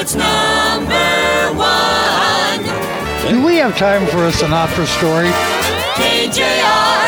it's number one. Do we have time for a Sinatra story? KJR,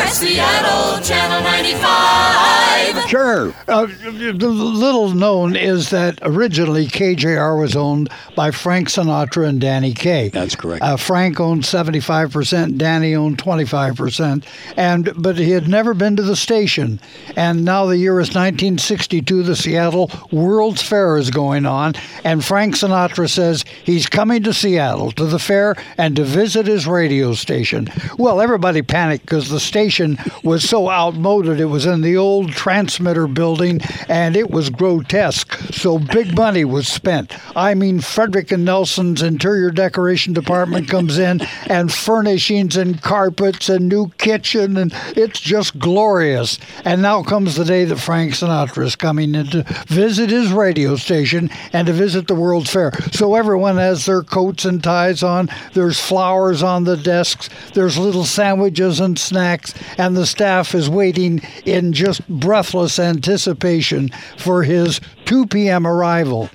Sure. Uh, the little known is that originally KJR was owned by Frank Sinatra and Danny Kaye. That's correct. Uh, Frank owned 75%, Danny owned 25%, and but he had never been to the station. And now the year is 1962. The Seattle World's Fair is going on, and Frank Sinatra says he's coming to Seattle to the fair and to visit his radio station. Well, everybody panicked because the station was so outmoded. It was in the old transmitter building, and it was grotesque. So big money was spent. I mean, Frederick and Nelson's interior decoration department comes in, and furnishings and carpets and new kitchen, and it's just glorious. And now comes the day that Frank Sinatra is coming in to visit his radio station and to visit the World's Fair. So everyone has their coats and ties on. There's flowers on the desks. There's little sandwiches and snacks, and the staff is waiting in just breathless anticipation for his 2 p.m. arrival.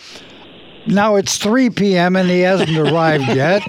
Now it's 3 p.m. and he hasn't arrived yet.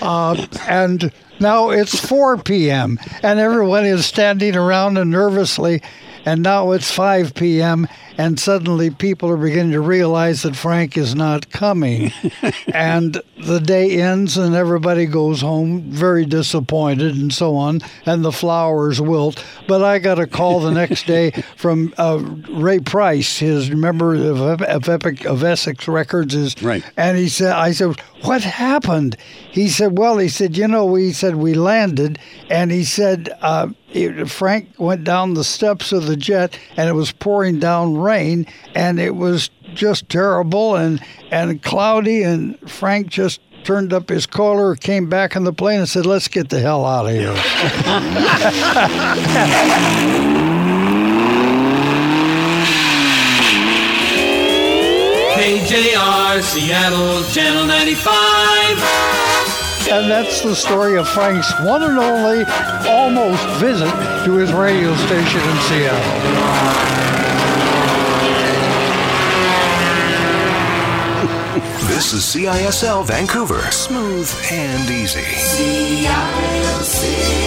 Uh, and now it's 4 p.m. and everyone is standing around and nervously. And now it's 5 p.m. and suddenly people are beginning to realize that Frank is not coming. and the day ends and everybody goes home very disappointed and so on. And the flowers wilt. But I got a call the next day from uh, Ray Price, his member of, of Epic of Essex Records, is Right. and he said, I said, what happened? He said, well, he said, you know, we said we landed, and he said, uh, it, Frank went down the steps of the jet, and it was pouring down rain, and it was just terrible and and cloudy, and Frank just turned up his collar, came back on the plane, and said, let's get the hell out of here. KJR, Seattle, Channel 95. And that's the story of Frank's one and only almost visit to his radio station in Seattle. This is CISL Vancouver. Smooth and easy. CISL 650.